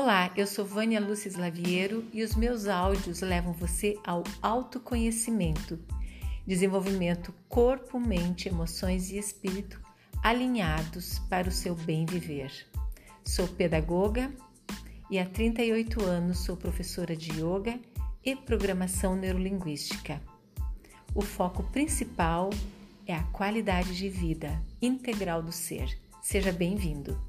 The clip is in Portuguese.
Olá, eu sou Vânia Lúcia Slaviero e os meus áudios levam você ao autoconhecimento, desenvolvimento corpo, mente, emoções e espírito alinhados para o seu bem viver. Sou pedagoga e há 38 anos sou professora de yoga e programação neurolinguística. O foco principal é a qualidade de vida integral do ser. Seja bem-vindo!